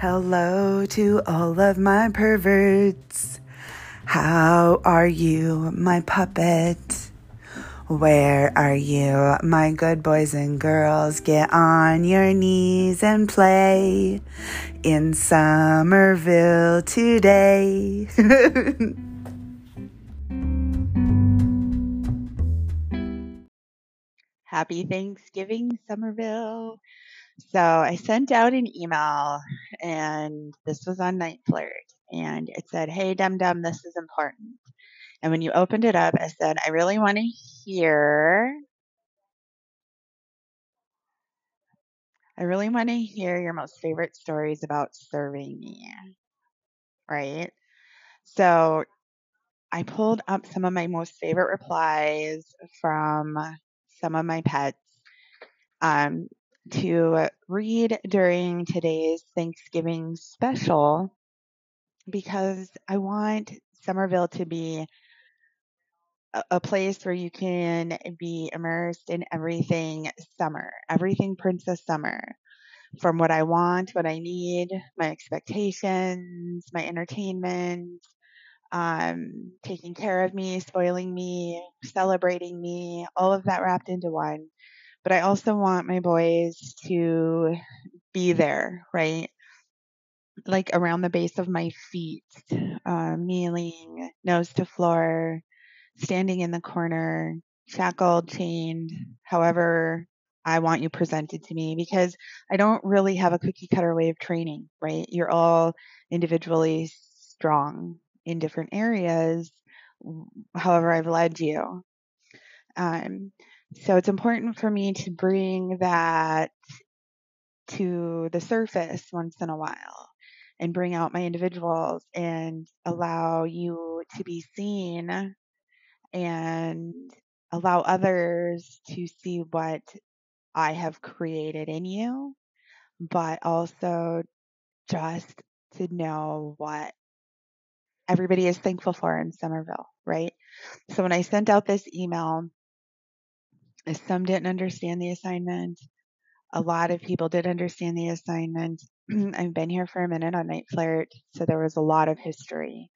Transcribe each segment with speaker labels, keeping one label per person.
Speaker 1: Hello to all of my perverts. How are you, my puppet? Where are you, my good boys and girls? Get on your knees and play in Summerville today. Happy Thanksgiving, Summerville. So I sent out an email, and this was on NiteFlirt, and it said, "Hey, Dum Dum, this is important." And when you opened it up, I said, "I really want to hear." I really want to hear your most favorite stories about serving me. Right? So I pulled up some of my most favorite replies from some of my pets. Um, to read during today's Thanksgiving special because I want Summerville to be a, place where you can be immersed in everything summer, everything Princess Summer. From what I want, what I need, my expectations, my entertainment, um, taking care of me, spoiling me, celebrating me, all of that wrapped into one but I also want my boys to be there, right? Like around the base of my feet, uh, kneeling, nose to floor, standing in the corner, shackled, chained, however I want you presented to me, because I don't really have a cookie cutter way of training, right? You're all individually strong in different areas, however, I've led you. Um, so it's important for me to bring that to the surface once in a while and bring out my individuals and allow you to be seen and allow others to see what I have created in you, but also just to know what everybody is thankful for in Summerville, right? So when I sent out this email, some didn't understand the assignment. A lot of people did understand the assignment. I've been here for a minute on NiteFlirt, so there was a lot of history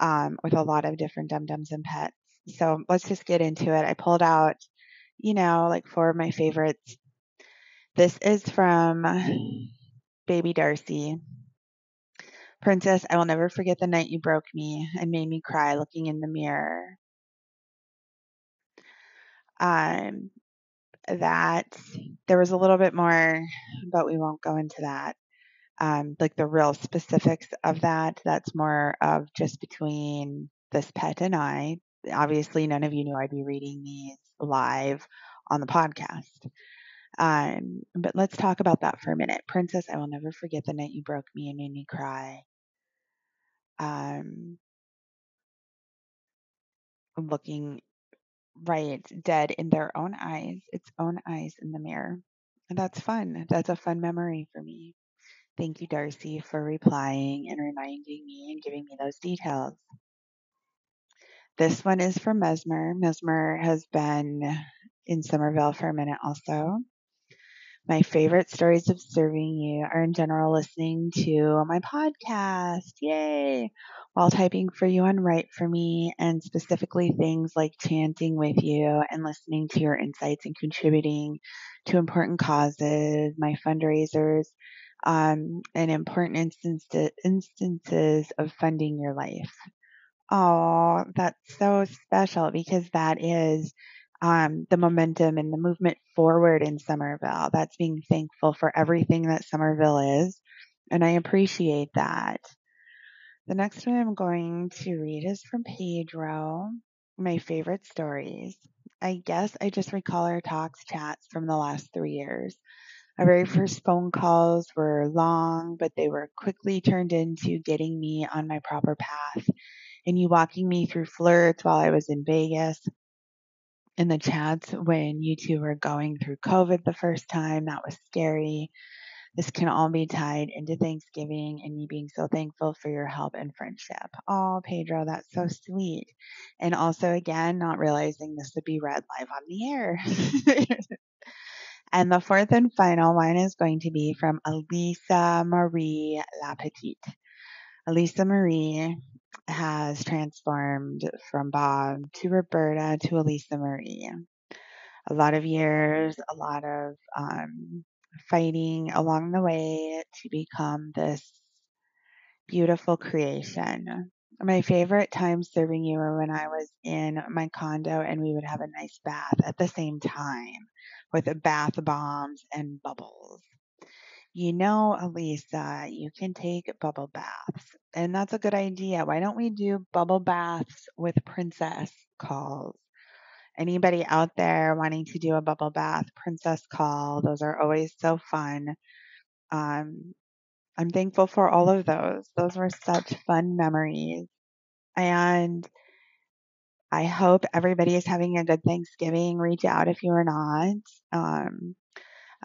Speaker 1: um, with a lot of different dum dums and pets. So let's just get into it. I pulled out, you know, like four of my favorites. This is from Baby Darcy. Princess, I will never forget the night you broke me and made me cry looking in the mirror. Um, that there was a little bit more, but we won't go into that. Um, like the real specifics of that. That's more of just between this pet and I. Obviously, none of you knew I'd be reading these live on the podcast. Um, but let's talk about that for a minute. Princess, I will never forget the night you broke me and made me cry. Um, looking right dead in their own eyes, its own eyes in the mirror. And that's fun. That's a fun memory for me. Thank you, Darcy, for replying and reminding me and giving me those details. This one is from Mesmer. Mesmer has been in Summerville for a minute also. My favorite stories of serving you are in general listening to my podcast. Yay! While typing for you on write for me, and specifically things like chanting with you and listening to your insights and contributing to important causes, my fundraisers, um, and important instance, instances of funding your life. Oh, that's so special because that is um, the momentum and the movement forward in Summerville. That's being thankful for everything that Summerville is. And I appreciate that. The next one I'm going to read is from Pedro, my favorite stories. I guess I just recall our talks, chats from the last three years. Our very first phone calls were long, but they were quickly turned into getting me on my proper path and you walking me through flirts while I was in Vegas in the chats when you two were going through COVID the first time. That was scary. This can all be tied into Thanksgiving and me being so thankful for your help and friendship. Oh, Pedro, that's so sweet. And also, again, not realizing this would be read live on the air. And the fourth and final one is going to be from Elisa Marie Lapetite. Elisa Marie has transformed from Bob to Roberta to Elisa Marie. A lot of years, a lot of um, fighting along the way to become this beautiful creation. My favorite time serving you were when I was in my condo and we would have a nice bath at the same time with bath bombs and bubbles. You know, Elisa, you can take bubble baths, and that's a good idea. Why don't we do bubble baths with princess calls? Anybody out there wanting to do a bubble bath, princess call, those are always so fun. Um, I'm thankful for all of those. Those were such fun memories. And I hope everybody is having a good Thanksgiving. Reach out if you are not. Um,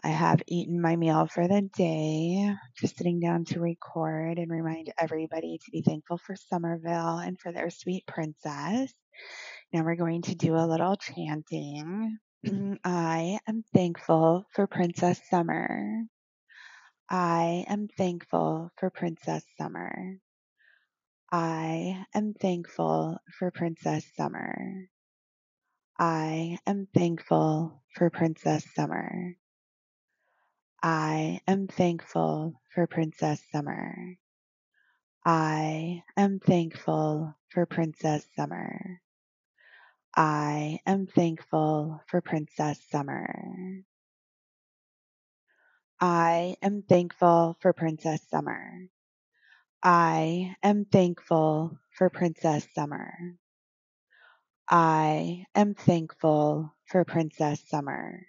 Speaker 1: I have eaten my meal for the day, just sitting down to record and remind everybody to be thankful for Summerville and for their sweet princess. Now we're going to do a little chanting. I am thankful for Princess Summer. I am thankful for Princess Summer. I am thankful for Princess Summer. I am thankful for Princess Summer. I am thankful for Princess Summer. I am thankful for Princess Summer. I am thankful for Princess Summer. I am thankful for Princess Summer. I am thankful for Princess Summer. I am thankful for Princess Summer.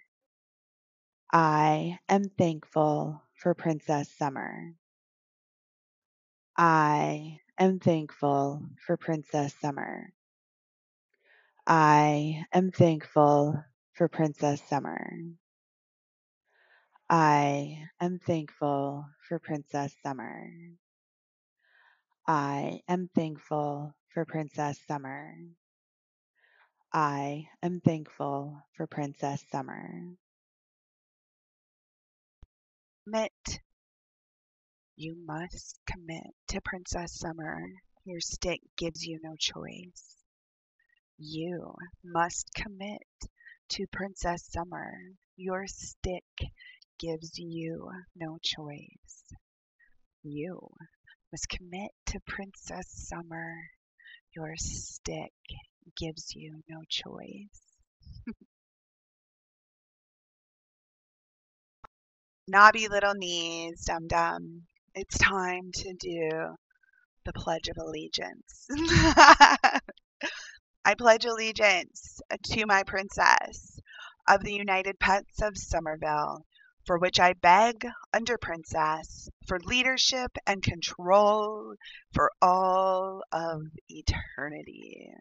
Speaker 1: I am thankful for Princess Summer. I am thankful for Princess Summer. I am thankful for Princess Summer. I am thankful for Princess Summer. I am thankful for Princess Summer. I am thankful for Princess Summer.
Speaker 2: Commit. You must commit to Princess Summer. Your stick gives you no choice. You must commit to Princess Summer. Your stick gives you no choice. You must commit to Princess Summer. Your stick gives you no choice. Knobby little knees, dum dum. It's time to do the Pledge of Allegiance. I pledge allegiance to my princess of the United Pets of Summerville for which I beg under Princess for leadership and control for all of eternity.